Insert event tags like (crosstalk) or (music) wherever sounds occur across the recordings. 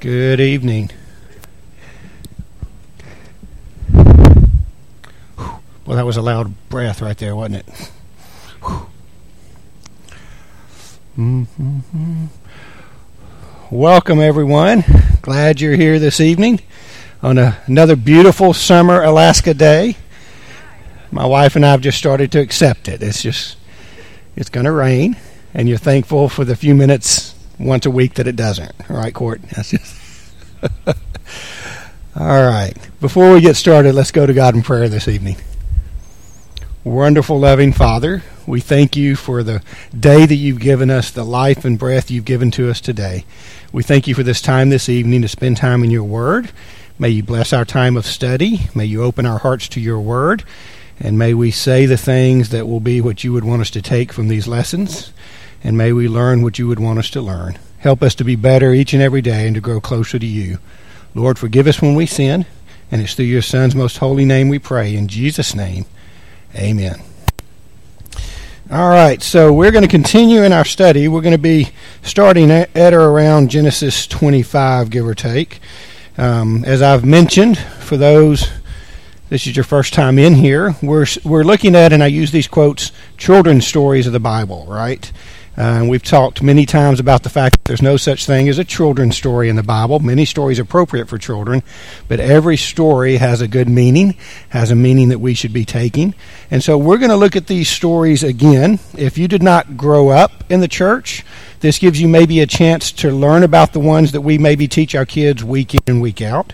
Good evening. Well, that was a loud breath right there, wasn't it? Mm-hmm. Welcome, everyone. Glad you're here this evening on a, another beautiful summer Alaska day. My wife and I have just started to accept it. It's just, it's going to rain, and you're thankful for the few minutes once a week that it doesn't. All right, Court? That's just. (laughs) All right. Before we get started, let's go to God in prayer this evening. Wonderful, loving Father, we thank you for the day that you've given us, the life and breath you've given to us today. We thank you for this time this evening to spend time in your word. May you bless our time of study. May you open our hearts to your word. And may we say the things that will be what you would want us to take from these lessons and may we learn what you would want us to learn. Help us to be better each and every day and to grow closer to you. Lord, forgive us when we sin, and it's through your Son's most holy name we pray. In Jesus' name, amen. All right, so we're going to continue in our study. We're going to be starting at or around Genesis 25, give or take. Um, as I've mentioned, for those this is your first time in here, we're we're looking at, and I use these quotes, children's stories of the Bible, right? Uh, and we've talked many times about the fact that there's no such thing as a children's story in the Bible. Many stories appropriate for children, but every story has a good meaning, has a meaning that we should be taking. And so we're going to look at these stories again. If you did not grow up in the church, this gives you maybe a chance to learn about the ones that we maybe teach our kids week in and week out.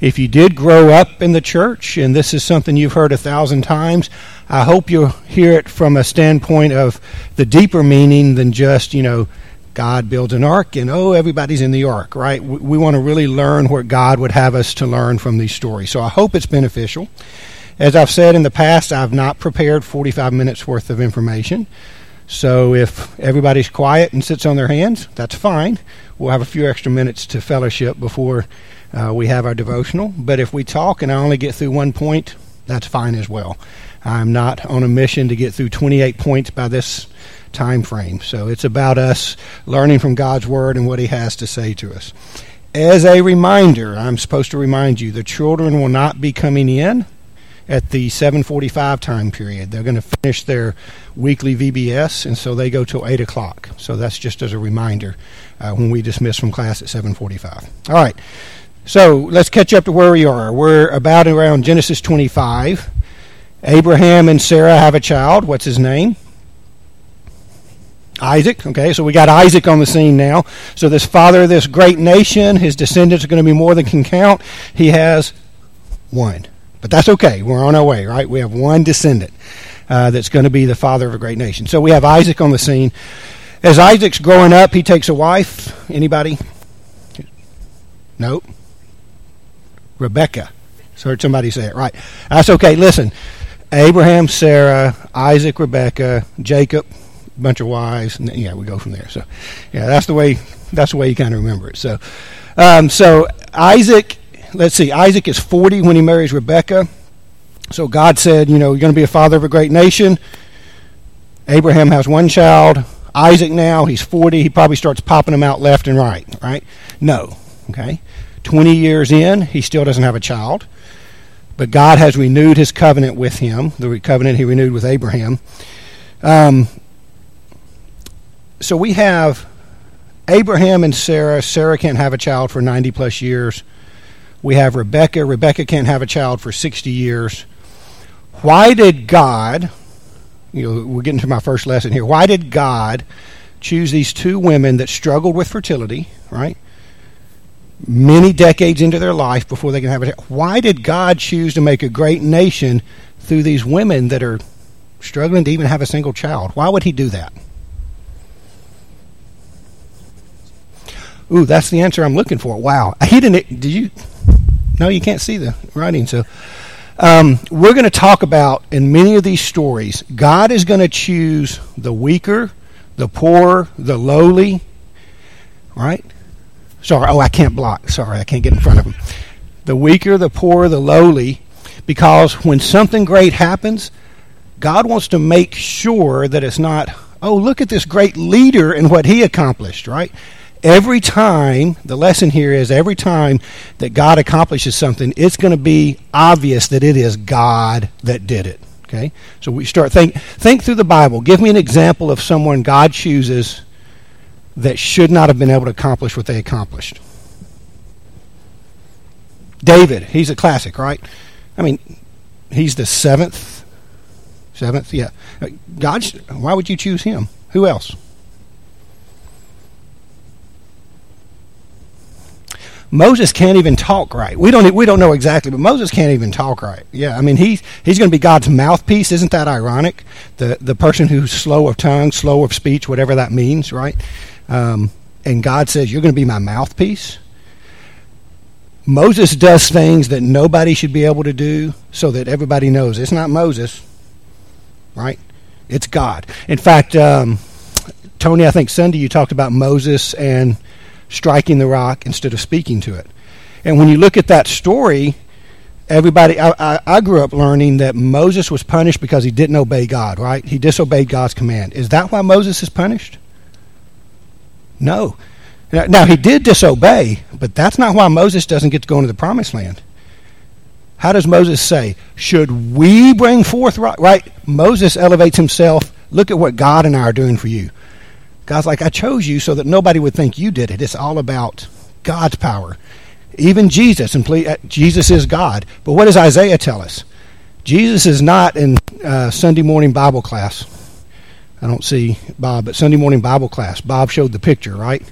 If you did grow up in the church, and this is something you've heard a thousand times, I hope you'll hear it from a standpoint of the deeper meaning than just, you know, God builds an ark and oh, everybody's in the ark, right? We, we want to really learn what God would have us to learn from these stories. So I hope it's beneficial. As I've said in the past, I've not prepared 45 minutes worth of information. So if everybody's quiet and sits on their hands, that's fine. We'll have a few extra minutes to fellowship before uh, we have our devotional. But if we talk and I only get through one point, that's fine as well. I'm not on a mission to get through 28 points by this time frame. So it's about us learning from God's Word and what He has to say to us. As a reminder, I'm supposed to remind you the children will not be coming in at the 7:45 time period. They're going to finish their weekly VBS, and so they go till eight o'clock. So that's just as a reminder uh, when we dismiss from class at 7:45. All right. So let's catch up to where we are. We're about around Genesis 25. Abraham and Sarah have a child. What's his name? Isaac. Okay, so we got Isaac on the scene now. So this father of this great nation, his descendants are going to be more than can count. He has one. But that's okay. We're on our way, right? We have one descendant uh, that's going to be the father of a great nation. So we have Isaac on the scene. As Isaac's growing up, he takes a wife. Anybody? Nope. Rebecca. So heard somebody say it right. That's okay. Listen, Abraham, Sarah, Isaac, Rebecca, Jacob, bunch of wives. And yeah, we go from there. So, yeah, that's the way. That's the way you kind of remember it. So, um, so Isaac. Let's see. Isaac is forty when he marries Rebecca. So God said, you know, you're going to be a father of a great nation. Abraham has one child. Isaac now he's forty. He probably starts popping them out left and right. Right? No. Okay. 20 years in, he still doesn't have a child. But God has renewed his covenant with him, the covenant he renewed with Abraham. Um, so we have Abraham and Sarah. Sarah can't have a child for 90 plus years. We have Rebecca. Rebecca can't have a child for 60 years. Why did God, you know, we're getting to my first lesson here. Why did God choose these two women that struggled with fertility, right? Many decades into their life before they can have it. Why did God choose to make a great nation through these women that are struggling to even have a single child? Why would He do that? Ooh, that's the answer I'm looking for. Wow, (laughs) he didn't. Did you? No, you can't see the writing. So, um, we're going to talk about in many of these stories, God is going to choose the weaker, the poor, the lowly, right? Sorry, oh, I can't block. Sorry, I can't get in front of them. The weaker, the poor, the lowly, because when something great happens, God wants to make sure that it's not, oh, look at this great leader and what he accomplished, right? Every time, the lesson here is every time that God accomplishes something, it's going to be obvious that it is God that did it. Okay? So we start think think through the Bible. Give me an example of someone God chooses that should not have been able to accomplish what they accomplished. David, he's a classic, right? I mean, he's the seventh, seventh, yeah. God, why would you choose him? Who else? Moses can't even talk right. We don't we don't know exactly, but Moses can't even talk right. Yeah, I mean he's he's going to be God's mouthpiece. Isn't that ironic? The the person who's slow of tongue, slow of speech, whatever that means, right? Um, and God says you're going to be my mouthpiece. Moses does things that nobody should be able to do, so that everybody knows it's not Moses, right? It's God. In fact, um, Tony, I think Sunday you talked about Moses and striking the rock instead of speaking to it. And when you look at that story, everybody, I, I, I, grew up learning that Moses was punished because he didn't obey God, right? He disobeyed God's command. Is that why Moses is punished? No. Now, he did disobey, but that's not why Moses doesn't get to go into the promised land. How does Moses say, should we bring forth right? right? Moses elevates himself. Look at what God and I are doing for you. God's like, I chose you so that nobody would think you did it. It's all about God's power. Even Jesus, and please, uh, Jesus is God. But what does Isaiah tell us? Jesus is not in uh, Sunday morning Bible class. I don't see Bob, but Sunday morning Bible class. Bob showed the picture, right?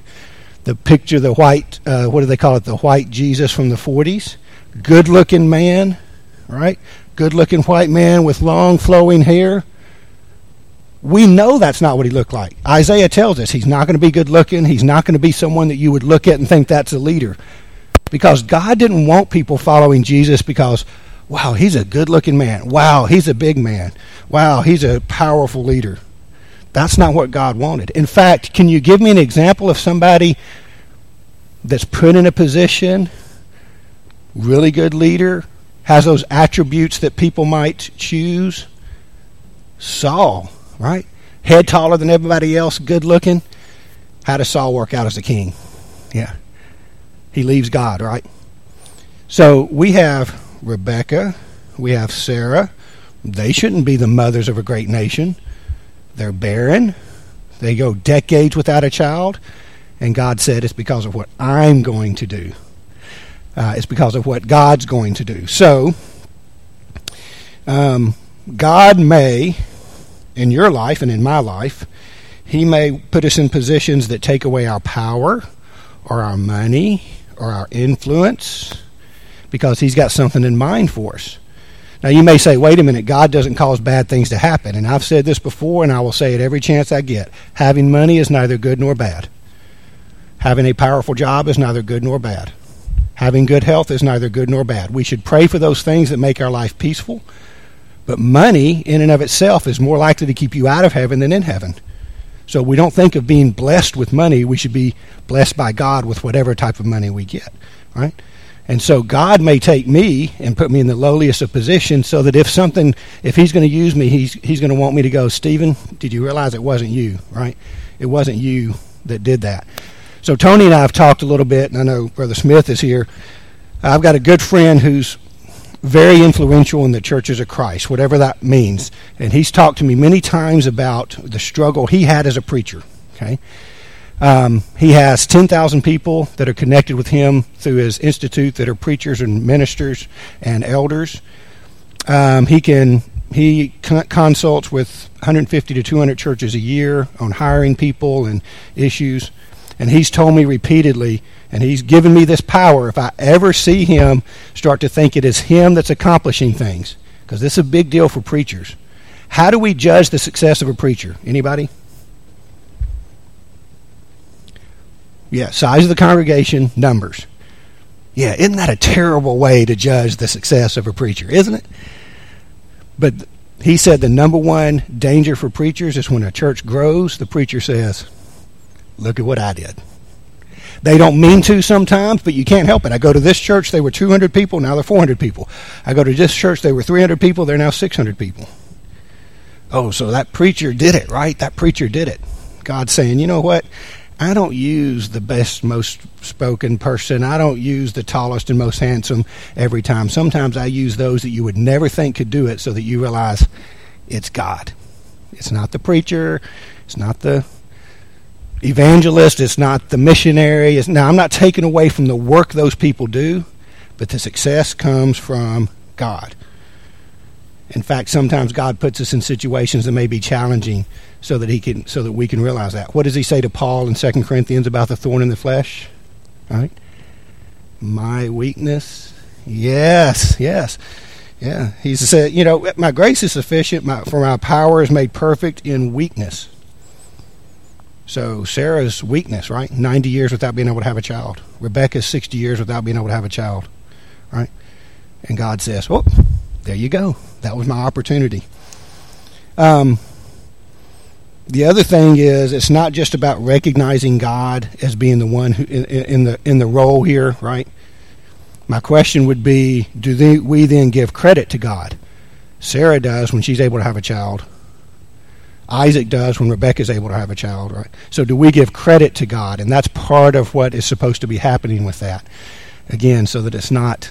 The picture, the white, uh, what do they call it? The white Jesus from the 40s. Good looking man, right? Good looking white man with long flowing hair we know that's not what he looked like. Isaiah tells us he's not going to be good looking. He's not going to be someone that you would look at and think that's a leader. Because God didn't want people following Jesus because, wow, he's a good looking man. Wow, he's a big man. Wow, he's a powerful leader. That's not what God wanted. In fact, can you give me an example of somebody that's put in a position, really good leader, has those attributes that people might choose? Saul right? Head taller than everybody else, good looking. How does Saul work out as a king? Yeah. He leaves God, right? So we have Rebecca, we have Sarah. They shouldn't be the mothers of a great nation. They're barren. They go decades without a child. And God said, It's because of what I'm going to do. Uh, it's because of what God's going to do. So, um, God may in your life and in my life, He may put us in positions that take away our power or our money or our influence because He's got something in mind for us. Now, you may say, wait a minute, God doesn't cause bad things to happen. And I've said this before, and I will say it every chance I get. Having money is neither good nor bad. Having a powerful job is neither good nor bad. Having good health is neither good nor bad. We should pray for those things that make our life peaceful but money, in and of itself, is more likely to keep you out of heaven than in heaven. So we don't think of being blessed with money. We should be blessed by God with whatever type of money we get, right? And so God may take me and put me in the lowliest of positions so that if something, if He's going to use me, He's, he's going to want me to go, Stephen, did you realize it wasn't you, right? It wasn't you that did that. So Tony and I have talked a little bit, and I know Brother Smith is here. I've got a good friend who's very influential in the churches of Christ, whatever that means. And he's talked to me many times about the struggle he had as a preacher. Okay, um, he has ten thousand people that are connected with him through his institute that are preachers and ministers and elders. Um, he can he consults with 150 to 200 churches a year on hiring people and issues. And he's told me repeatedly and he's given me this power if I ever see him start to think it is him that's accomplishing things. Because this is a big deal for preachers. How do we judge the success of a preacher? Anybody? Yeah, size of the congregation, numbers. Yeah, isn't that a terrible way to judge the success of a preacher, isn't it? But he said the number one danger for preachers is when a church grows, the preacher says, Look at what I did. They don't mean to sometimes, but you can't help it. I go to this church, they were 200 people, now they're 400 people. I go to this church, they were 300 people, they're now 600 people. Oh, so that preacher did it, right? That preacher did it. God's saying, you know what? I don't use the best, most spoken person. I don't use the tallest and most handsome every time. Sometimes I use those that you would never think could do it so that you realize it's God. It's not the preacher. It's not the evangelist. It's not the missionary. It's, now, I'm not taking away from the work those people do, but the success comes from God. In fact, sometimes God puts us in situations that may be challenging so that he can so that we can realize that. What does he say to Paul in 2 Corinthians about the thorn in the flesh? Right? My weakness. Yes, yes. Yeah. He said, you know, my grace is sufficient, my, for my power is made perfect in weakness. So Sarah's weakness, right? 90 years without being able to have a child. Rebecca's 60 years without being able to have a child, right? And God says, well, there you go. That was my opportunity. Um, the other thing is it's not just about recognizing God as being the one who in, in the in the role here, right? My question would be: Do they, we then give credit to God? Sarah does when she's able to have a child. Isaac does when Rebecca is able to have a child, right? So do we give credit to God? And that's part of what is supposed to be happening with that. Again, so that it's not,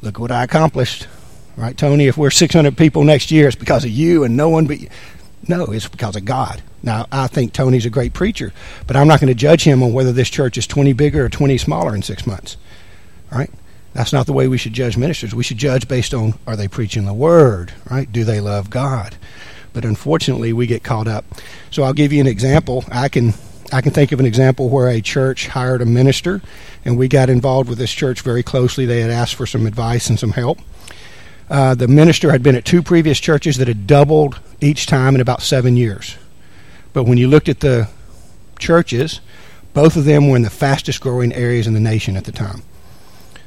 look what I accomplished, right, Tony? If we're 600 people next year, it's because of you and no one but you. No, it's because of God. Now, I think Tony's a great preacher, but I'm not going to judge him on whether this church is 20 bigger or 20 smaller in six months. All right? That's not the way we should judge ministers. We should judge based on are they preaching the word, right? Do they love God? But unfortunately, we get caught up. So I'll give you an example. I can I can think of an example where a church hired a minister, and we got involved with this church very closely. They had asked for some advice and some help. Uh, the minister had been at two previous churches that had doubled each time in about seven years. But when you looked at the churches, both of them were in the fastest growing areas in the nation at the time.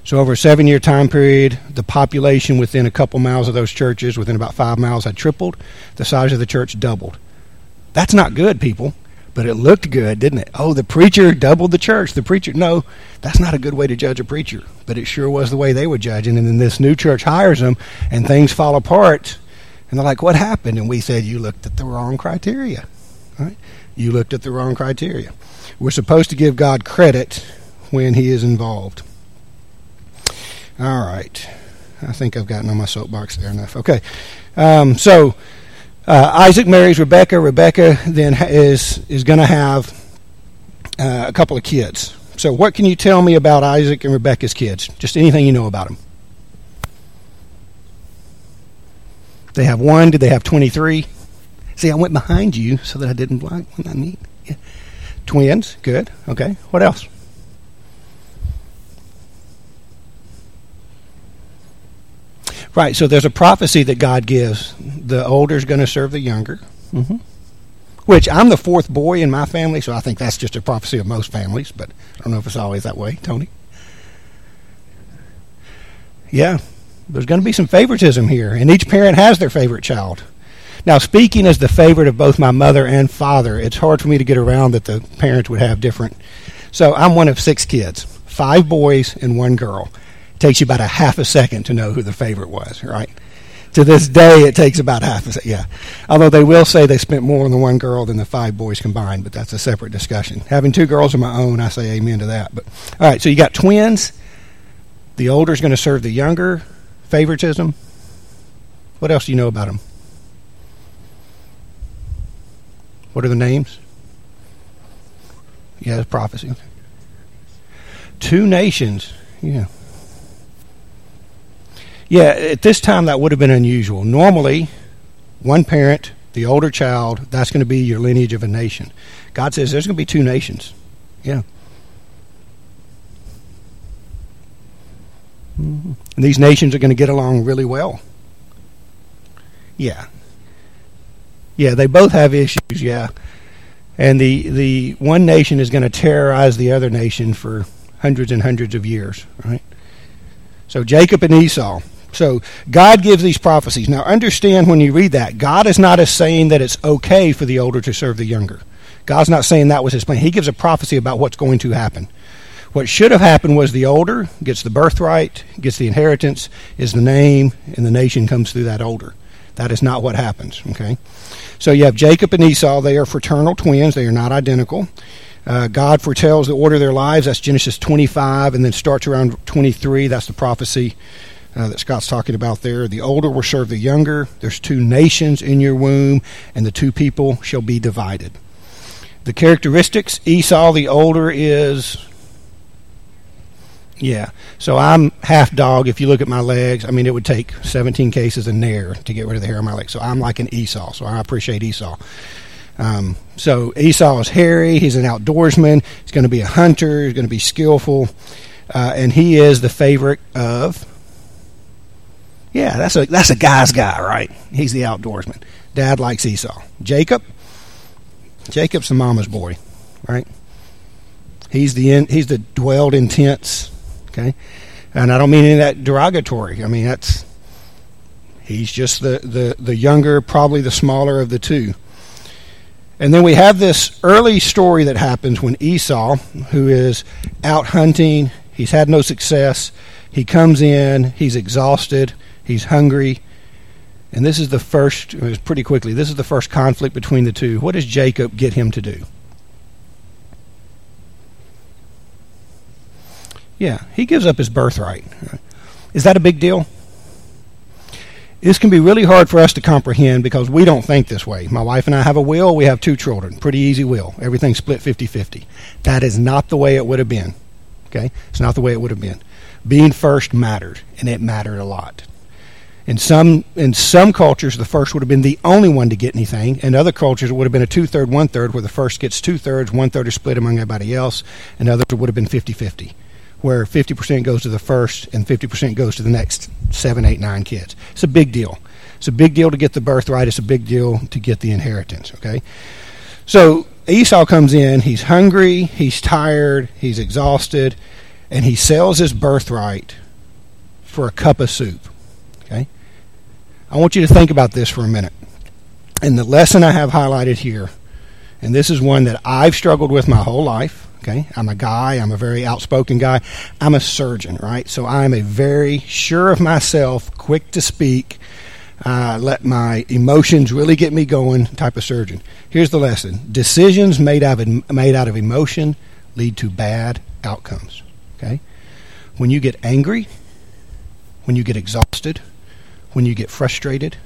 So, over a seven year time period, the population within a couple miles of those churches, within about five miles, had tripled. The size of the church doubled. That's not good, people, but it looked good, didn't it? Oh, the preacher doubled the church. The preacher, no, that's not a good way to judge a preacher, but it sure was the way they were judging. And then this new church hires them, and things fall apart and they're like, what happened? And we said, you looked at the wrong criteria. Right? You looked at the wrong criteria. We're supposed to give God credit when he is involved. All right. I think I've gotten on my soapbox there enough. Okay. Um, so uh, Isaac marries Rebecca. Rebecca then is is going to have uh, a couple of kids. So what can you tell me about Isaac and Rebecca's kids? Just anything you know about them. They have one. Did they have 23? See, I went behind you so that I didn't block. That neat? Twins. Good. Okay. What else? Right. So there's a prophecy that God gives. The older is going to serve the younger. Mm-hmm. Which I'm the fourth boy in my family, so I think that's just a prophecy of most families, but I don't know if it's always that way. Tony? Yeah there's going to be some favoritism here, and each parent has their favorite child. Now, speaking as the favorite of both my mother and father, it's hard for me to get around that the parents would have different. So I'm one of six kids, five boys and one girl. Takes you about a half a second to know who the favorite was, right? To this day, it takes about half a second. Yeah. Although they will say they spent more on the one girl than the five boys combined, but that's a separate discussion. Having two girls of my own, I say amen to that. But all right, so you got twins. The older is going to serve the younger favoritism. What else do you know about them? What are the names? Yeah, prophecy. Two nations. Yeah. Yeah, at this time that would have been unusual. Normally, one parent, the older child, that's going to be your lineage of a nation. God says there's going to be two nations. Yeah. And these nations are going to get along really well. Yeah. Yeah, they both have issues, yeah. And the, the one nation is going to terrorize the other nation for hundreds and hundreds of years, right? So Jacob and Esau. So God gives these prophecies. Now understand when you read that, God is not saying that it's okay for the older to serve the younger. God's not saying that was his plan. He gives a prophecy about what's going to happen. What should have happened was the older gets the birthright, gets the inheritance, is the name, and the nation comes through that older. That is not what happens. Okay, so you have Jacob and Esau. They are fraternal twins. They are not identical. Uh, God foretells the order of their lives. That's Genesis 25, and then starts around 23. That's the prophecy uh, that Scott's talking about there. The older will serve the younger. There's two nations in your womb, and the two people shall be divided. The characteristics Esau, the older, is. Yeah. So I'm half dog. If you look at my legs, I mean, it would take 17 cases of Nair to get rid of the hair on my legs. So I'm like an Esau. So I appreciate Esau. Um, so Esau is hairy. He's an outdoorsman. He's going to be a hunter. He's going to be skillful. Uh, and he is the favorite of yeah, that's a that's a guy's guy, right? He's the outdoorsman. Dad likes Esau. Jacob, Jacob's the mama's boy, right? He's the in, he's the dwelled in tents, okay? And I don't mean any of that derogatory. I mean that's he's just the the the younger, probably the smaller of the two. And then we have this early story that happens when Esau, who is out hunting, he's had no success, he comes in, he's exhausted He's hungry. And this is the first, it was pretty quickly, this is the first conflict between the two. What does Jacob get him to do? Yeah, he gives up his birthright. Is that a big deal? This can be really hard for us to comprehend because we don't think this way. My wife and I have a will. We have two children. Pretty easy will. Everything split 50 50. That is not the way it would have been. Okay? It's not the way it would have been. Being first mattered, and it mattered a lot. In some in some cultures, the first would have been the only one to get anything. In other cultures, it would have been a two third, one third, where the first gets two thirds, one third is split among everybody else, and others would have been 50 50, where 50% goes to the first and 50% goes to the next seven, eight, nine kids. It's a big deal. It's a big deal to get the birthright. It's a big deal to get the inheritance. Okay, so Esau comes in. He's hungry. He's tired. He's exhausted, and he sells his birthright for a cup of soup. I want you to think about this for a minute. And the lesson I have highlighted here, and this is one that I've struggled with my whole life. Okay, I'm a guy, I'm a very outspoken guy. I'm a surgeon, right? So I'm a very sure of myself, quick to speak, uh, let my emotions really get me going type of surgeon. Here's the lesson decisions made out of, made out of emotion lead to bad outcomes. Okay? When you get angry, when you get exhausted, when you get frustrated,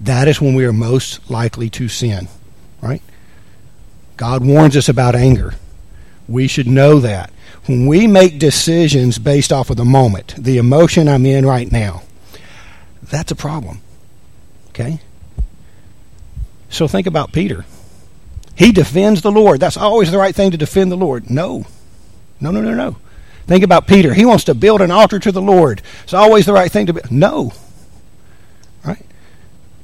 that is when we are most likely to sin, right? God warns us about anger. We should know that. When we make decisions based off of the moment, the emotion I'm in right now, that's a problem. Okay? So think about Peter. He defends the Lord. That's always the right thing to defend the Lord. No. No, no, no, no. Think about Peter. He wants to build an altar to the Lord. It's always the right thing to be. No. Right?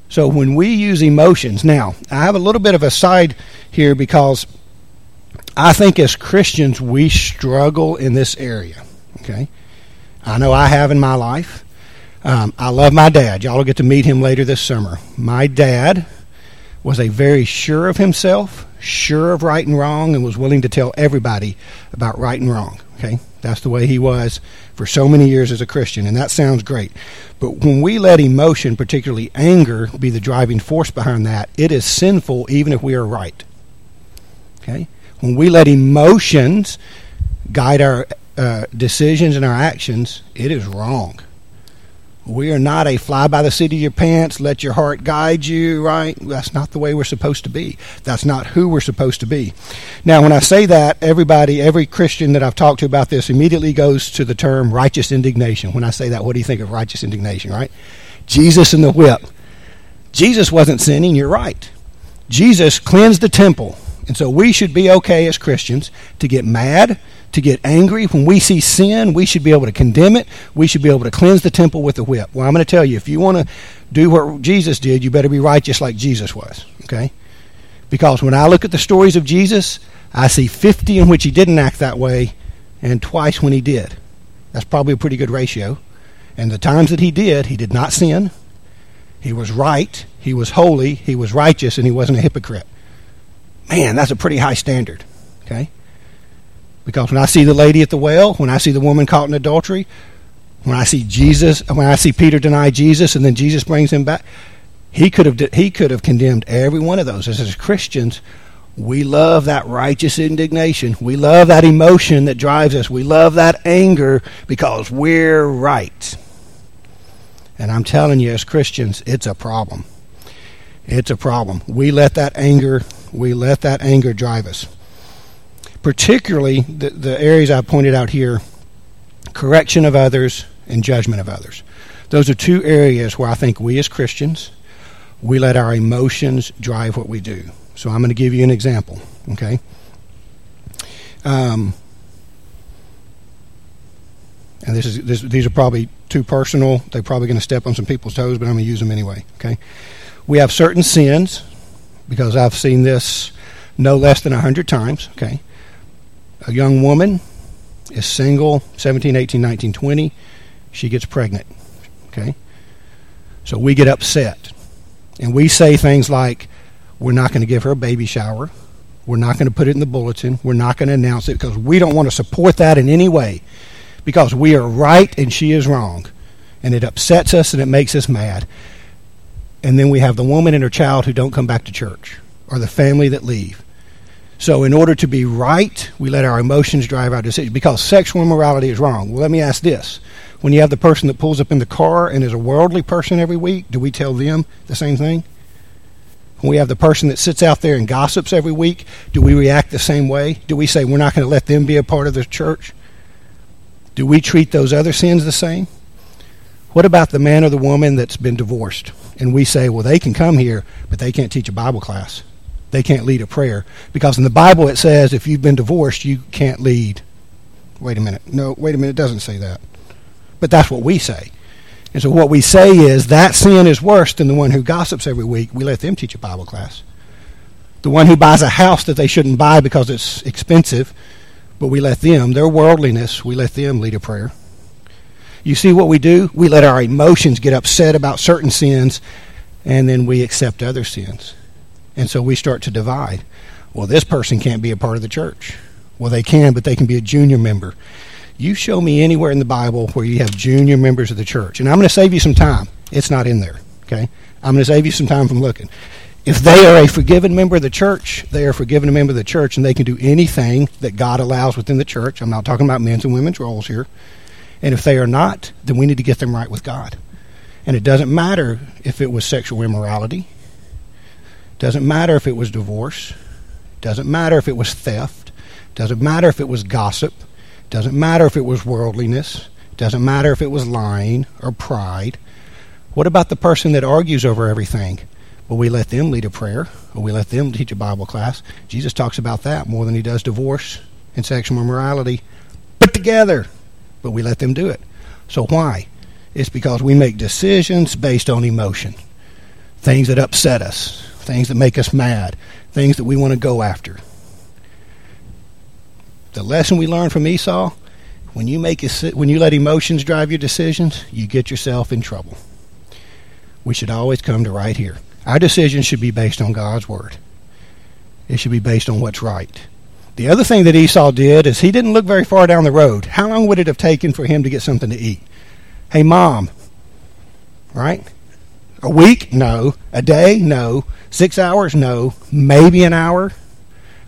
So when we use emotions, now, I have a little bit of a side here because I think as Christians we struggle in this area. Okay? I know I have in my life. Um, I love my dad. Y'all will get to meet him later this summer. My dad was a very sure of himself, sure of right and wrong, and was willing to tell everybody about right and wrong. Okay? That's the way he was for so many years as a Christian, and that sounds great. But when we let emotion, particularly anger, be the driving force behind that, it is sinful even if we are right. Okay? When we let emotions guide our uh, decisions and our actions, it is wrong. We are not a fly by the seat of your pants, let your heart guide you, right? That's not the way we're supposed to be. That's not who we're supposed to be. Now, when I say that, everybody, every Christian that I've talked to about this immediately goes to the term righteous indignation. When I say that, what do you think of righteous indignation, right? Jesus and the whip. Jesus wasn't sinning, you're right. Jesus cleansed the temple. And so we should be okay as Christians to get mad, to get angry. When we see sin, we should be able to condemn it. We should be able to cleanse the temple with the whip. Well, I'm going to tell you, if you want to do what Jesus did, you better be righteous like Jesus was. Okay? Because when I look at the stories of Jesus, I see 50 in which he didn't act that way and twice when he did. That's probably a pretty good ratio. And the times that he did, he did not sin. He was right. He was holy. He was righteous, and he wasn't a hypocrite. Man, that's a pretty high standard. Okay? Because when I see the lady at the well, when I see the woman caught in adultery, when I see Jesus, when I see Peter deny Jesus and then Jesus brings him back, he could have he could have condemned every one of those. As, Christians, We love that righteous indignation. We love that emotion that drives us. We love that anger because we're right. And I'm telling you, as Christians, it's a problem. It's a problem. We let that anger, we let that anger drive us. Particularly the, the areas I pointed out here correction of others and judgment of others. Those are two areas where I think we as Christians, we let our emotions drive what we do. So I'm going to give you an example, okay? Um, and this is this, these are probably too personal. They're probably going to step on some people's toes, but I'm going to use them anyway. Okay, we have certain sins because I've seen this no less than a hundred times. Okay, a young woman is single, 17, 18, 19, 20. She gets pregnant. Okay, so we get upset and we say things like, "We're not going to give her a baby shower." We're not going to put it in the bulletin. We're not going to announce it because we don't want to support that in any way because we are right and she is wrong. And it upsets us and it makes us mad. And then we have the woman and her child who don't come back to church or the family that leave. So, in order to be right, we let our emotions drive our decisions because sexual immorality is wrong. Well, let me ask this. When you have the person that pulls up in the car and is a worldly person every week, do we tell them the same thing? When we have the person that sits out there and gossips every week, do we react the same way? Do we say we're not going to let them be a part of the church? Do we treat those other sins the same? What about the man or the woman that's been divorced? And we say, well, they can come here, but they can't teach a Bible class. They can't lead a prayer. Because in the Bible it says if you've been divorced, you can't lead. Wait a minute. No, wait a minute. It doesn't say that. But that's what we say. And so what we say is that sin is worse than the one who gossips every week. We let them teach a Bible class. The one who buys a house that they shouldn't buy because it's expensive but we let them, their worldliness, we let them lead a prayer. You see what we do? We let our emotions get upset about certain sins, and then we accept other sins. And so we start to divide. Well, this person can't be a part of the church. Well, they can, but they can be a junior member. You show me anywhere in the Bible where you have junior members of the church. And I'm going to save you some time. It's not in there, okay? I'm going to save you some time from looking. If they are a forgiven member of the church, they are forgiven a member of the church, and they can do anything that God allows within the church. I'm not talking about men's and women's roles here. And if they are not, then we need to get them right with God. And it doesn't matter if it was sexual immorality. Doesn't matter if it was divorce. Doesn't matter if it was theft. Doesn't matter if it was gossip. Doesn't matter if it was worldliness. Doesn't matter if it was lying or pride. What about the person that argues over everything? Well, we let them lead a prayer, or we let them teach a Bible class. Jesus talks about that more than he does divorce and sexual immorality put together, but we let them do it. So why? It's because we make decisions based on emotion, things that upset us, things that make us mad, things that we want to go after. The lesson we learned from Esau: when you make when you let emotions drive your decisions, you get yourself in trouble. We should always come to right here. Our decisions should be based on God's word. It should be based on what's right. The other thing that Esau did is he didn't look very far down the road. How long would it have taken for him to get something to eat? Hey, mom, right? A week? No. A day? No. Six hours? No. Maybe an hour?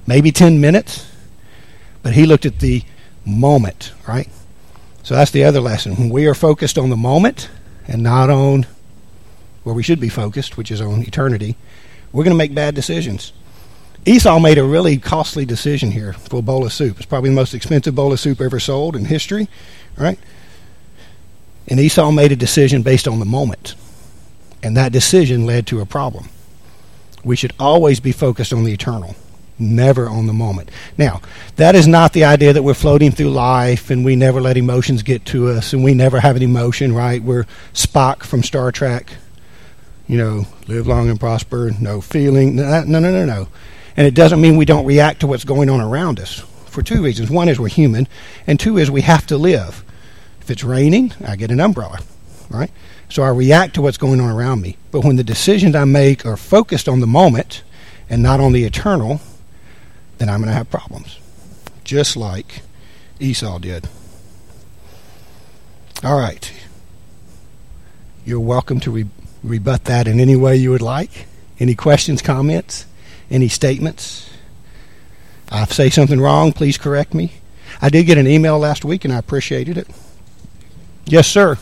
Maybe 10 minutes? But he looked at the moment, right? So that's the other lesson. When we are focused on the moment and not on where we should be focused, which is on eternity, we're going to make bad decisions. Esau made a really costly decision here for a bowl of soup. It's probably the most expensive bowl of soup ever sold in history, right? And Esau made a decision based on the moment. And that decision led to a problem. We should always be focused on the eternal, never on the moment. Now, that is not the idea that we're floating through life and we never let emotions get to us and we never have an emotion, right? We're Spock from Star Trek you know, live long and prosper, no feeling. No, no, no, no. And it doesn't mean we don't react to what's going on around us for two reasons. One is we're human, and two is we have to live. If it's raining, I get an umbrella, right? So I react to what's going on around me. But when the decisions I make are focused on the moment and not on the eternal, then I'm going to have problems, just like Esau did. All right. You're welcome to re- rebut that in any way you would like. Any questions, comments, any statements? I say something wrong, please correct me. I did get an email last week and I appreciated it. Yes, sir.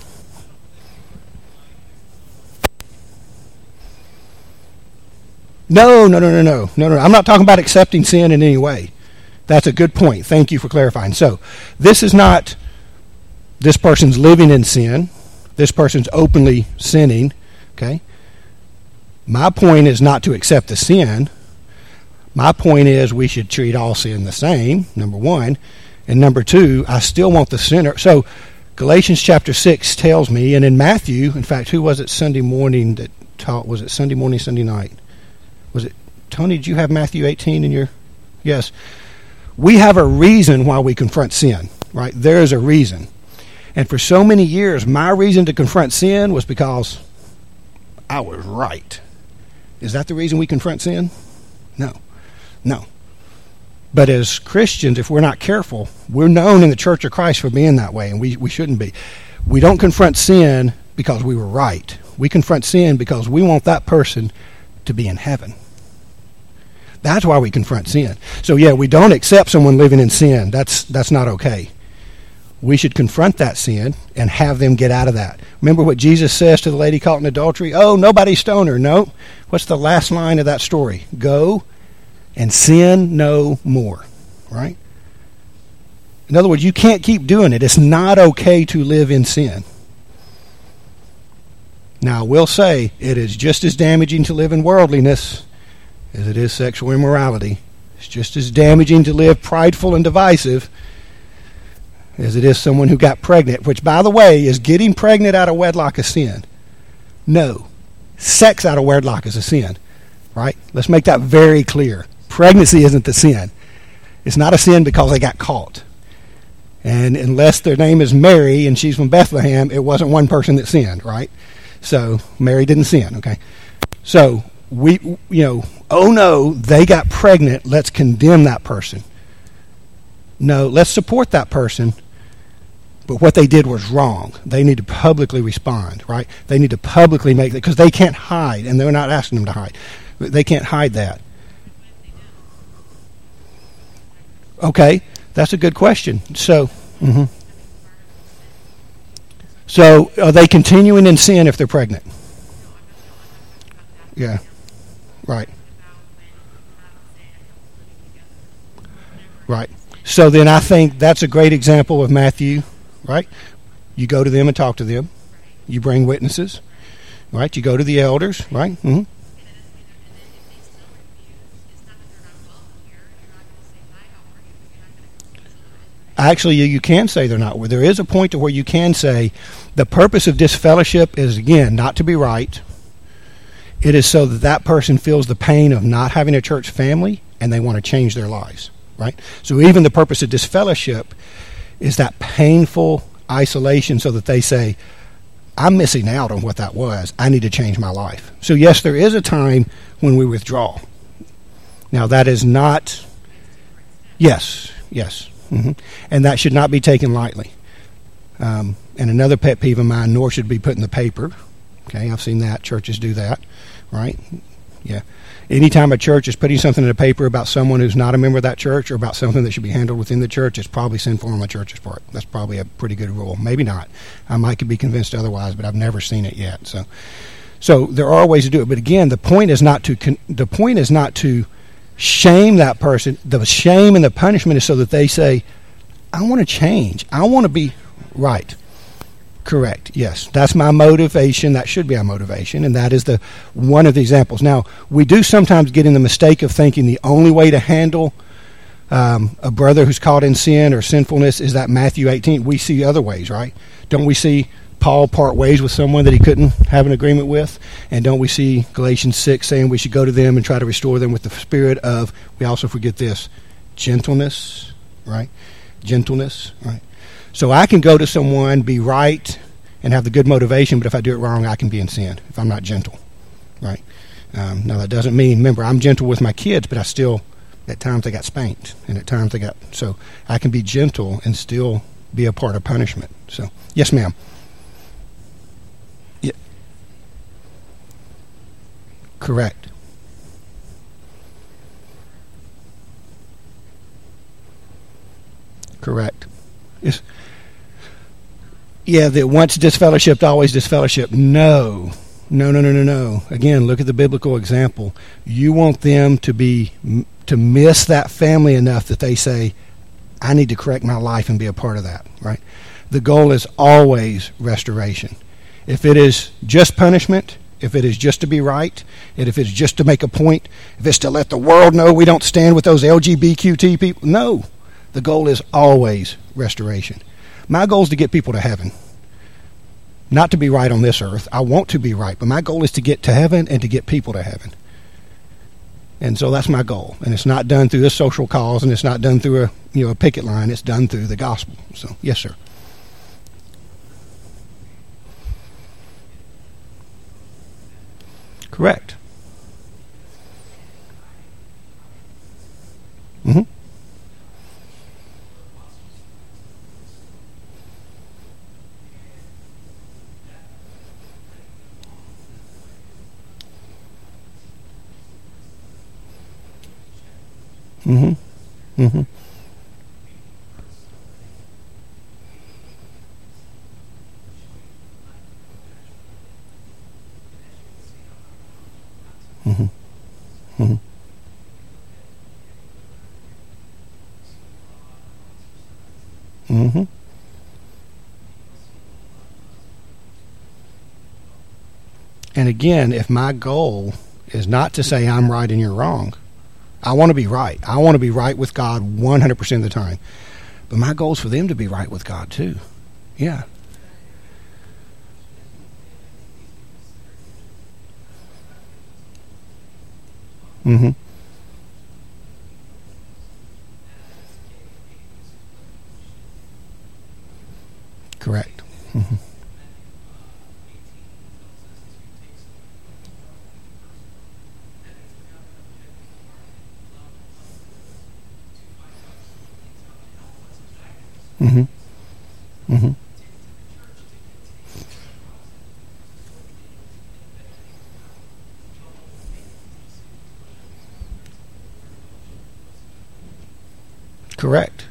No, no, no, no, no, no, no. I'm not talking about accepting sin in any way. That's a good point. Thank you for clarifying. So, this is not this person's living in sin. This person's openly sinning. Okay? My point is not to accept the sin. My point is we should treat all sin the same, number one. And number two, I still want the sinner. So, Galatians chapter 6 tells me, and in Matthew, in fact, who was it Sunday morning that taught? Was it Sunday morning, Sunday night? Was it Tony? Did you have Matthew 18 in your? Yes. We have a reason why we confront sin, right? There is a reason. And for so many years, my reason to confront sin was because I was right. Is that the reason we confront sin? No. No. But as Christians, if we're not careful, we're known in the Church of Christ for being that way, and we, we shouldn't be. We don't confront sin because we were right. We confront sin because we want that person to be in heaven. That's why we confront sin. So yeah, we don't accept someone living in sin. That's that's not okay. We should confront that sin and have them get out of that. Remember what Jesus says to the lady caught in adultery? Oh, nobody stoned her. No. What's the last line of that story? Go and sin no more. Right? In other words, you can't keep doing it. It's not okay to live in sin. Now, I will say it is just as damaging to live in worldliness as it is sexual immorality. It's just as damaging to live prideful and divisive as it is someone who got pregnant, which, by the way, is getting pregnant out of wedlock a sin. No. Sex out of wedlock is a sin. Right? Let's make that very clear. Pregnancy isn't the sin. It's not a sin because they got caught. And unless their name is Mary and she's from Bethlehem, it wasn't one person that sinned, right? So Mary didn't sin, okay? So we, you know, oh no, they got pregnant. Let's condemn that person. No, let's support that person. But what they did was wrong. They need to publicly respond, right? They need to publicly make it because they can't hide, and they're not asking them to hide. They can't hide that. Okay, that's a good question. So, mm-hmm. So are they continuing in sin if they're pregnant? Yeah, right. Right. So then I think that's a great example of Matthew, right? You go to them and talk to them. You bring witnesses, right? You go to the elders, right? Mm-hmm. Actually, you can say they're not. Where There is a point to where you can say the purpose of disfellowship is again not to be right. It is so that that person feels the pain of not having a church family and they want to change their lives right? So even the purpose of disfellowship is that painful isolation so that they say, I'm missing out on what that was. I need to change my life. So, yes, there is a time when we withdraw. Now, that is not, yes, yes. Mm-hmm. And that should not be taken lightly. Um, and another pet peeve of mine, nor should be put in the paper. Okay, I've seen that. Churches do that, right? Yeah anytime a church is putting something in the paper about someone who's not a member of that church or about something that should be handled within the church, it's probably sinful on the church's part. That's probably a pretty good rule. Maybe not. I might be convinced otherwise, but I've never seen it yet. So, so there are ways to do it. But again, the point is not to con- the point is not to shame that person. The shame and the punishment is so that they say, "I want to change. I want to be right." Correct. Yes, that's my motivation. That should be our motivation, and that is the one of the examples. Now, we do sometimes get in the mistake of thinking the only way to handle um, a brother who's caught in sin or sinfulness is that Matthew 18. We see other ways, right? Don't we see Paul part ways with someone that he couldn't have an agreement with? And don't we see Galatians 6 saying we should go to them and try to restore them with the spirit of, we also forget this, gentleness, right? Gentleness, right? So I can go to someone, be right, and have the good motivation, but if I do it wrong, I can be in sin if I'm not gentle, right? Um, now that doesn't mean, remember, I'm gentle with my kids, but I still, at times, they got spanked, and at times they got so I can be gentle and still be a part of punishment. So, yes, ma'am. Correct. Correct. It's, yeah, that once disfellowshipped, always disfellowshipped. No. No, no, no, no, no. Again, look at the biblical example. You want them to be to miss that family enough that they say, I need to correct my life and be a part of that, right? The goal is always restoration. If it is just punishment, if it is just to be right, and if it's just to make a point, if it's to let the world know we don't stand with those LGBTQT people, no. The goal is always restoration. My goal is to get people to heaven. Not to be right on this earth. I want to be right, but my goal is to get to heaven and to get people to heaven. And so that's my goal. And it's not done through a social cause and it's not done through a you know a picket line. It's done through the gospel. So yes, sir. Correct. Mm-hmm. Mm-hmm. Mm-hmm. Mm-hmm. Mm-hmm. Mm-hmm. And again, if my goal is not to say I'm right and you're wrong, I want to be right. I want to be right with God 100% of the time. But my goal is for them to be right with God too. Yeah. Mm-hmm. Correct. Mm-hmm. Mm-hmm. Mm-hmm. Correct.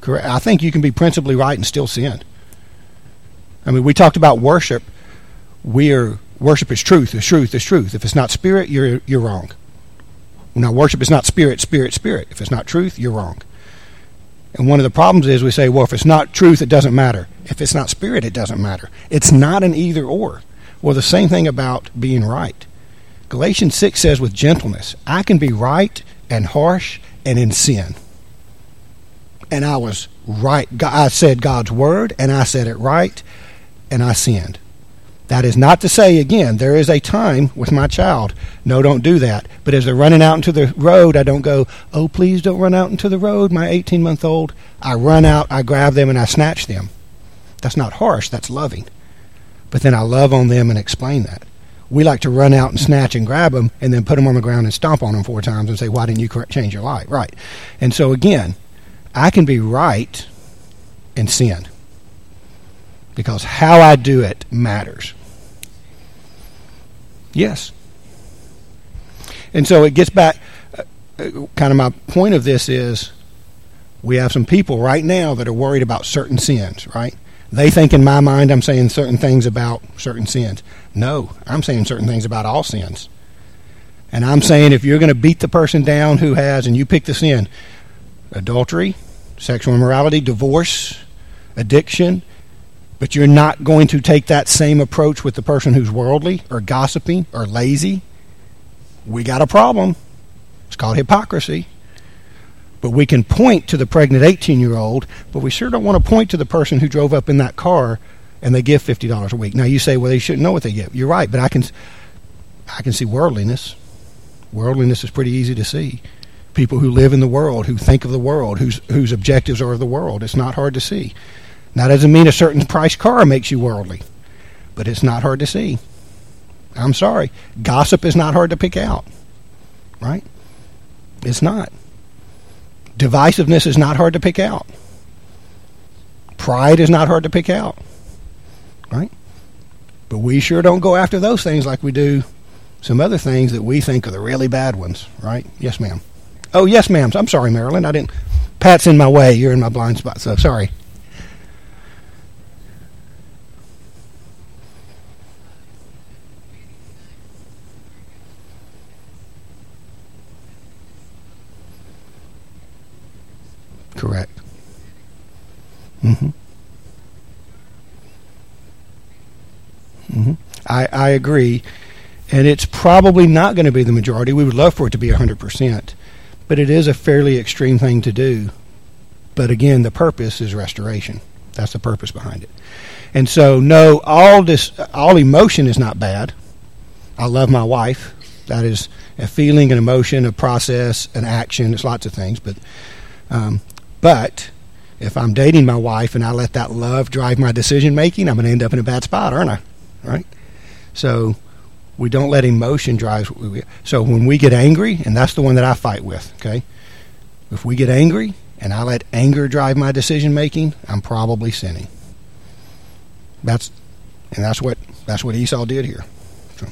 Correct. I think you can be principally right and still sin. I mean, we talked about worship. We are worship is truth. Is truth. Is truth. If it's not spirit, you're you're wrong. Now, worship is not spirit, spirit, spirit. If it's not truth, you're wrong. And one of the problems is we say, well, if it's not truth, it doesn't matter. If it's not spirit, it doesn't matter. It's not an either or. Well, the same thing about being right. Galatians 6 says, with gentleness, I can be right and harsh and in sin and I was right. I said God's word, and I said it right, and I sinned. That is not to say, again, there is a time with my child. No, don't do that. But as they're running out into the road, I don't go, oh, please don't run out into the road, my 18 month old. I run out, I grab them, and I snatch them. That's not harsh, that's loving. But then I love on them and explain that. We like to run out and snatch and grab them and then put them on the ground and stomp on them four times and say, why didn't you change your life? Right. And so, again, I can be right and sin because how I do it matters. Yes. And so it gets back, uh, uh, kind of my point of this is we have some people right now that are worried about certain sins, right? They think in my mind I'm saying certain things about certain sins. No, I'm saying certain things about all sins. And I'm saying if you're going to beat the person down who has, and you pick the sin, adultery, sexual immorality, divorce, addiction, but you're not going to take that same approach with the person who's worldly or gossiping or lazy, we got a problem. It's called hypocrisy. But we can point to the pregnant 18 year old, but we sure don't want to point to the person who drove up in that car and they give $50 a week. Now you say, well, they shouldn't know what they give. You're right, but I can, I can see worldliness. Worldliness is pretty easy to see people who live in the world, who think of the world, whose whose objectives are of the world. It's not hard to see. That doesn't mean a certain price car makes you worldly, but it's not hard to see. I'm sorry. Gossip is not hard to pick out. Right? It's not. Divisiveness is not hard to pick out. Pride is not hard to pick out. Right? But we sure don't go after those things like we do some other things that we think are the really bad ones, right? Yes, ma'am. Oh, yes, ma'am. I'm sorry, Marilyn. I didn't Pat's in my way. You're in my blind spot. So sorry. Correct. Mm-hmm. Mm-hmm. I, I agree. And it's probably not going to be the majority. We would love for it to be 100%. But it is a fairly extreme thing to do. But again, the purpose is restoration. That's the purpose behind it. And so, no, all this, all emotion is not bad. I love my wife. That is a feeling, an emotion, a process, an action. It's lots of things. But, um, but if I'm dating my wife and I let that love drive my decision making, I'm going to end up in a bad spot, aren't I? Right. So we don't let emotion drive. So when we get angry, and that's the one that I fight with, okay? If we get angry and I let anger drive my decision making, I'm probably sinning. That's and that's what that's what Esau did here. So,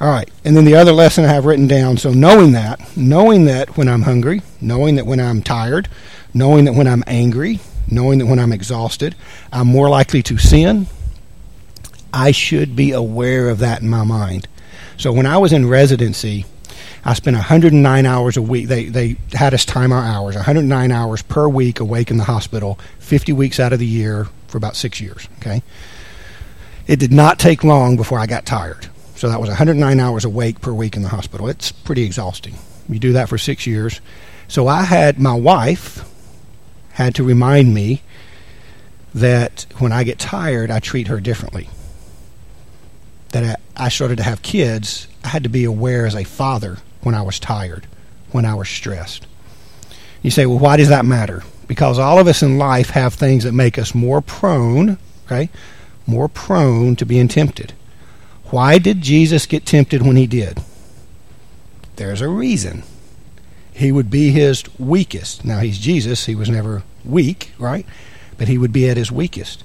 all right, and then the other lesson I have written down. So knowing that, knowing that when I'm hungry, knowing that when I'm tired, knowing that when I'm angry, knowing that when I'm exhausted, I'm more likely to sin I should be aware of that in my mind. So when I was in residency, I spent 109 hours a week. They they had us time our hours, 109 hours per week awake in the hospital, 50 weeks out of the year for about six years. Okay, it did not take long before I got tired. So that was 109 hours awake per week in the hospital. It's pretty exhausting. You do that for six years. So I had my wife had to remind me that when I get tired, I treat her differently that I started to have kids, I had to be aware as a father when I was tired, when I was stressed. You say, well, why does that matter? Because all of us in life have things that make us more prone, okay, more prone to being tempted. Why did Jesus get tempted when he did? There's a reason. He would be his weakest. Now, he's Jesus. He was never weak, right? But he would be at his weakest.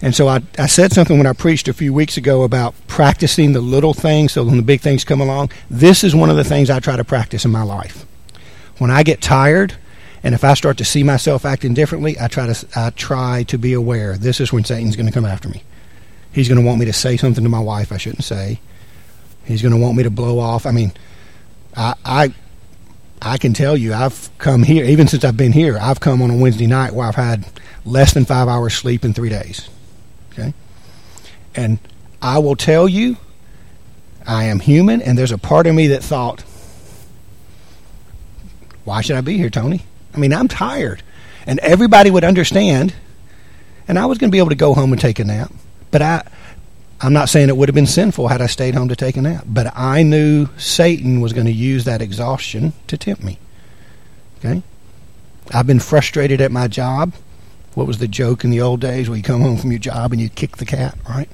And so I, I said something when I preached a few weeks ago about practicing the little things so when the big things come along. This is one of the things I try to practice in my life. When I get tired, and if I start to see myself acting differently, I try to I try to be aware. This is when Satan's going to come after me. He's going to want me to say something to my wife I shouldn't say. He's going to want me to blow off. I mean, I I I can tell you, I've come here even since I've been here. I've come on a Wednesday night where I've had less than five hours sleep in three days. Okay? And I will tell you, I am human, and there's a part of me that thought, why should I be here, Tony? I mean, I'm tired. And everybody would understand, and I was going to be able to go home and take a nap. But I, I'm not saying it would have been sinful had I stayed home to take a nap. But I knew Satan was going to use that exhaustion to tempt me. Okay? I've been frustrated at my job what was the joke in the old days where you come home from your job and you kick the cat, right?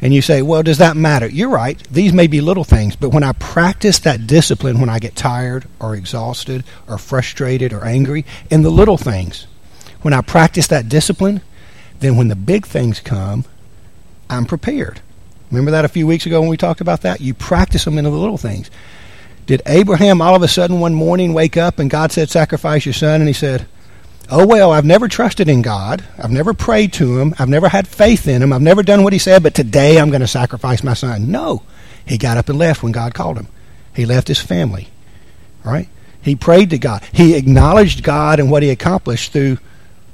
And you say, well, does that matter? You're right. These may be little things, but when I practice that discipline when I get tired or exhausted or frustrated or angry, in the little things, when I practice that discipline, then when the big things come, I'm prepared. Remember that a few weeks ago when we talked about that? You practice them in the little things. Did Abraham all of a sudden one morning wake up and God said, Sacrifice your son? And he said, oh, well, I've never trusted in God. I've never prayed to Him. I've never had faith in Him. I've never done what He said, but today I'm going to sacrifice my son. No. He got up and left when God called him. He left his family. Right? He prayed to God. He acknowledged God and what He accomplished through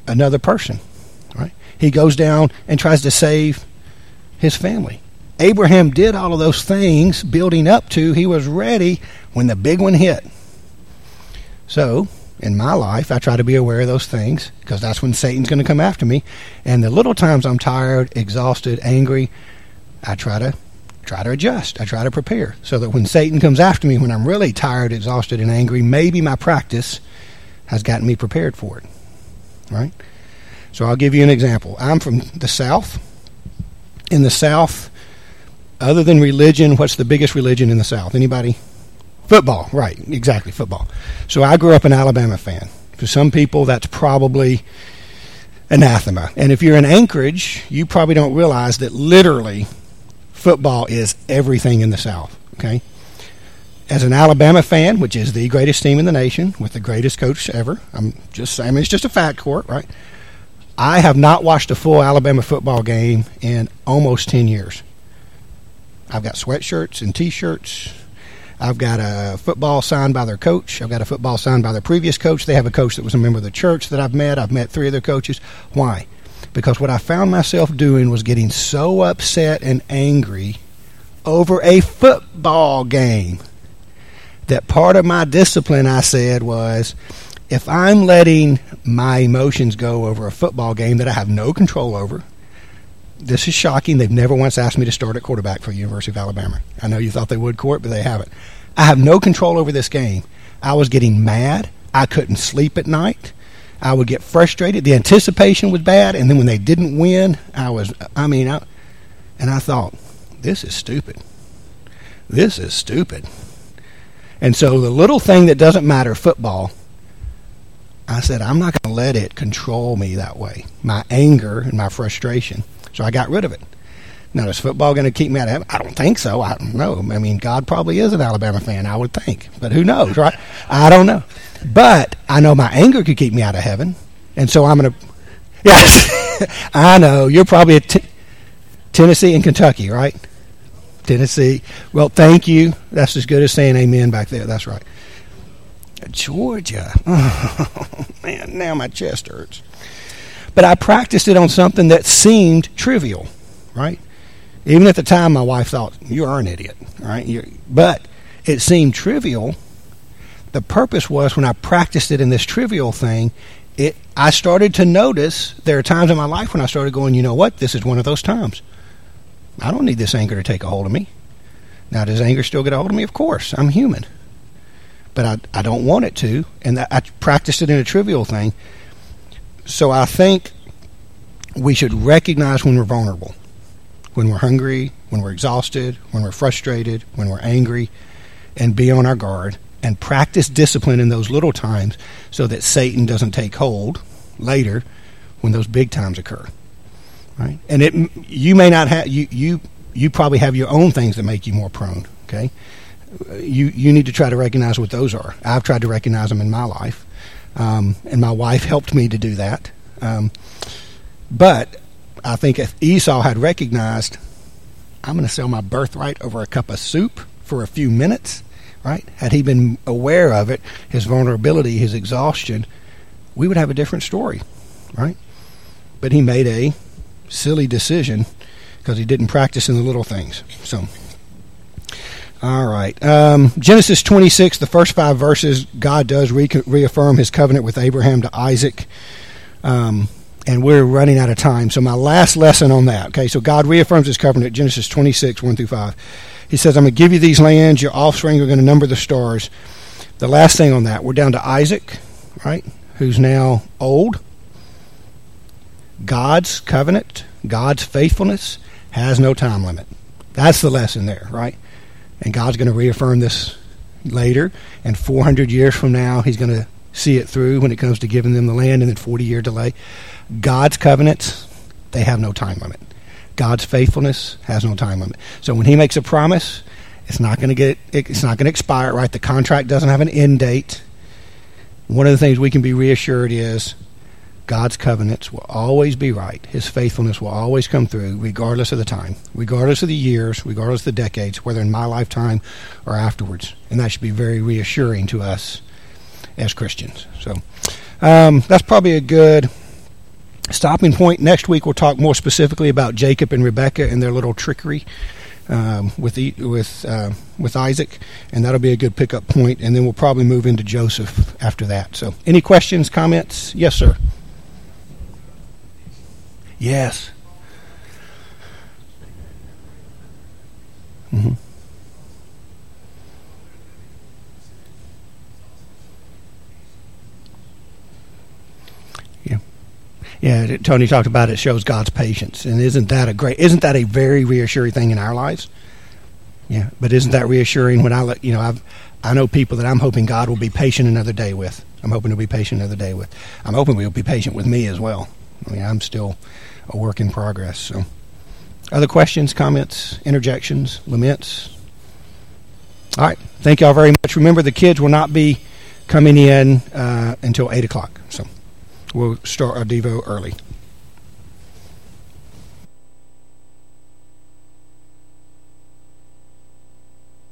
another person. Right? He goes down and tries to save his family. Abraham did all of those things building up to he was ready when the big one hit. So, in my life, I try to be aware of those things because that's when Satan's going to come after me. And the little times I'm tired, exhausted, angry, I try to try to adjust. I try to prepare so that when Satan comes after me when I'm really tired, exhausted, and angry, maybe my practice has gotten me prepared for it. Right? So I'll give you an example. I'm from the South. In the South, other than religion, what's the biggest religion in the South? Anybody? Football, right, exactly, football. So I grew up an Alabama fan. For some people, that's probably anathema. And if you're in Anchorage, you probably don't realize that literally football is everything in the South, okay? as an Alabama fan, which is the greatest team in the nation with the greatest coach ever, I'm just saying, I mean, it's just a fact, court, right? I have not watched a full Alabama football game in almost 10 years. I've got sweatshirts and t shirts. I've got a football signed by their coach. I've got a football signed by their previous coach. They have a coach that was a member of the church that I've met. I've met three of their coaches. Why? Because what I found myself doing was getting so upset and angry over a football game that part of my discipline, I said, was if I'm letting my emotions go over a football game that I have no control over, this is shocking. They've never once asked me to start at quarterback for the University of Alabama. I know you thought they would, Court, but they haven't. I have no control over this game. I was getting mad. I couldn't sleep at night. I would get frustrated. The anticipation was bad, and then when they didn't win, I was, I mean, I, and I thought, this is stupid. This is stupid. And so the little thing that doesn't matter, football, I said, I'm not going to let it control me that way. My anger and my frustration. So I got rid of it. Now, is football going to keep me out of heaven? I don't think so. I don't know. I mean, God probably is an Alabama fan, I would think. But who knows, right? I don't know. But I know my anger could keep me out of heaven. And so I'm going (laughs) to. Yes, I know. You're probably at t- Tennessee and Kentucky, right? Tennessee. Well, thank you. That's as good as saying amen back there. That's right. Georgia. (laughs) Oh, man, now my chest hurts. But I practiced it on something that seemed trivial, right? Even at the time, my wife thought, you are an idiot, right? You're, but it seemed trivial. The purpose was when I practiced it in this trivial thing, it, I started to notice there are times in my life when I started going, you know what, this is one of those times. I don't need this anger to take a hold of me. Now, does anger still get a hold of me? Of course, I'm human. But I, I don't want it to, and I practiced it in a trivial thing. So I think we should recognize when we're vulnerable, when we're hungry, when we're exhausted, when we're frustrated, when we're angry, and be on our guard and practice discipline in those little times so that Satan doesn't take hold later when those big times occur. Right? And it you may not have you you you probably have your own things that make you more prone, okay? You you need to try to recognize what those are. I've tried to recognize them in my life. Um, and my wife helped me to do that. Um, but I think if Esau had recognized, I'm going to sell my birthright over a cup of soup for a few minutes, right? Had he been aware of it, his vulnerability, his exhaustion, we would have a different story, right? But he made a silly decision because he didn't practice in the little things. So all right. Um, Genesis 26, the first five verses, God does re- reaffirm his covenant with Abraham to Isaac. Um, and we're running out of time. So, my last lesson on that. Okay, so God reaffirms his covenant, Genesis 26, 1 through 5. He says, I'm going to give you these lands, your offspring are going to number the stars. The last thing on that, we're down to Isaac, right, who's now old. God's covenant, God's faithfulness has no time limit. That's the lesson there, right? And God's going to reaffirm this later. And 400 years from now, He's going to see it through when it comes to giving them the land and then 40 year delay. God's covenants, they have no time limit. God's faithfulness has no time limit. So when He makes a promise, it's not going to get it's not going to expire, right? The contract doesn't have an end date. One of the things we can be reassured is God's covenants will always be right. His faithfulness will always come through, regardless of the time, regardless of the years, regardless of the decades, whether in my lifetime or afterwards. And that should be very reassuring to us as Christians. So um, that's probably a good stopping point. Next week, we'll talk more specifically about Jacob and Rebecca and their little trickery. Um, with with uh, with Isaac, and that'll be a good pickup point. And then we'll probably move into Joseph after that. So, any questions, comments? Yes, sir. Yes. Mm-hmm. Yeah. Yeah, Tony talked about it shows God's patience. And isn't that a great isn't that a very reassuring thing in our lives? Yeah, but isn't that reassuring when I let you know I've I know people that I'm hoping God will be patient another day with. I'm hoping to be patient another day with. I'm hoping He'll be patient with me as well. I mean, I'm still a work in progress. So, other questions, comments, interjections, laments? All right. Thank y'all very much. Remember, the kids will not be coming in uh, until 8 o'clock. So we'll start our Devo early.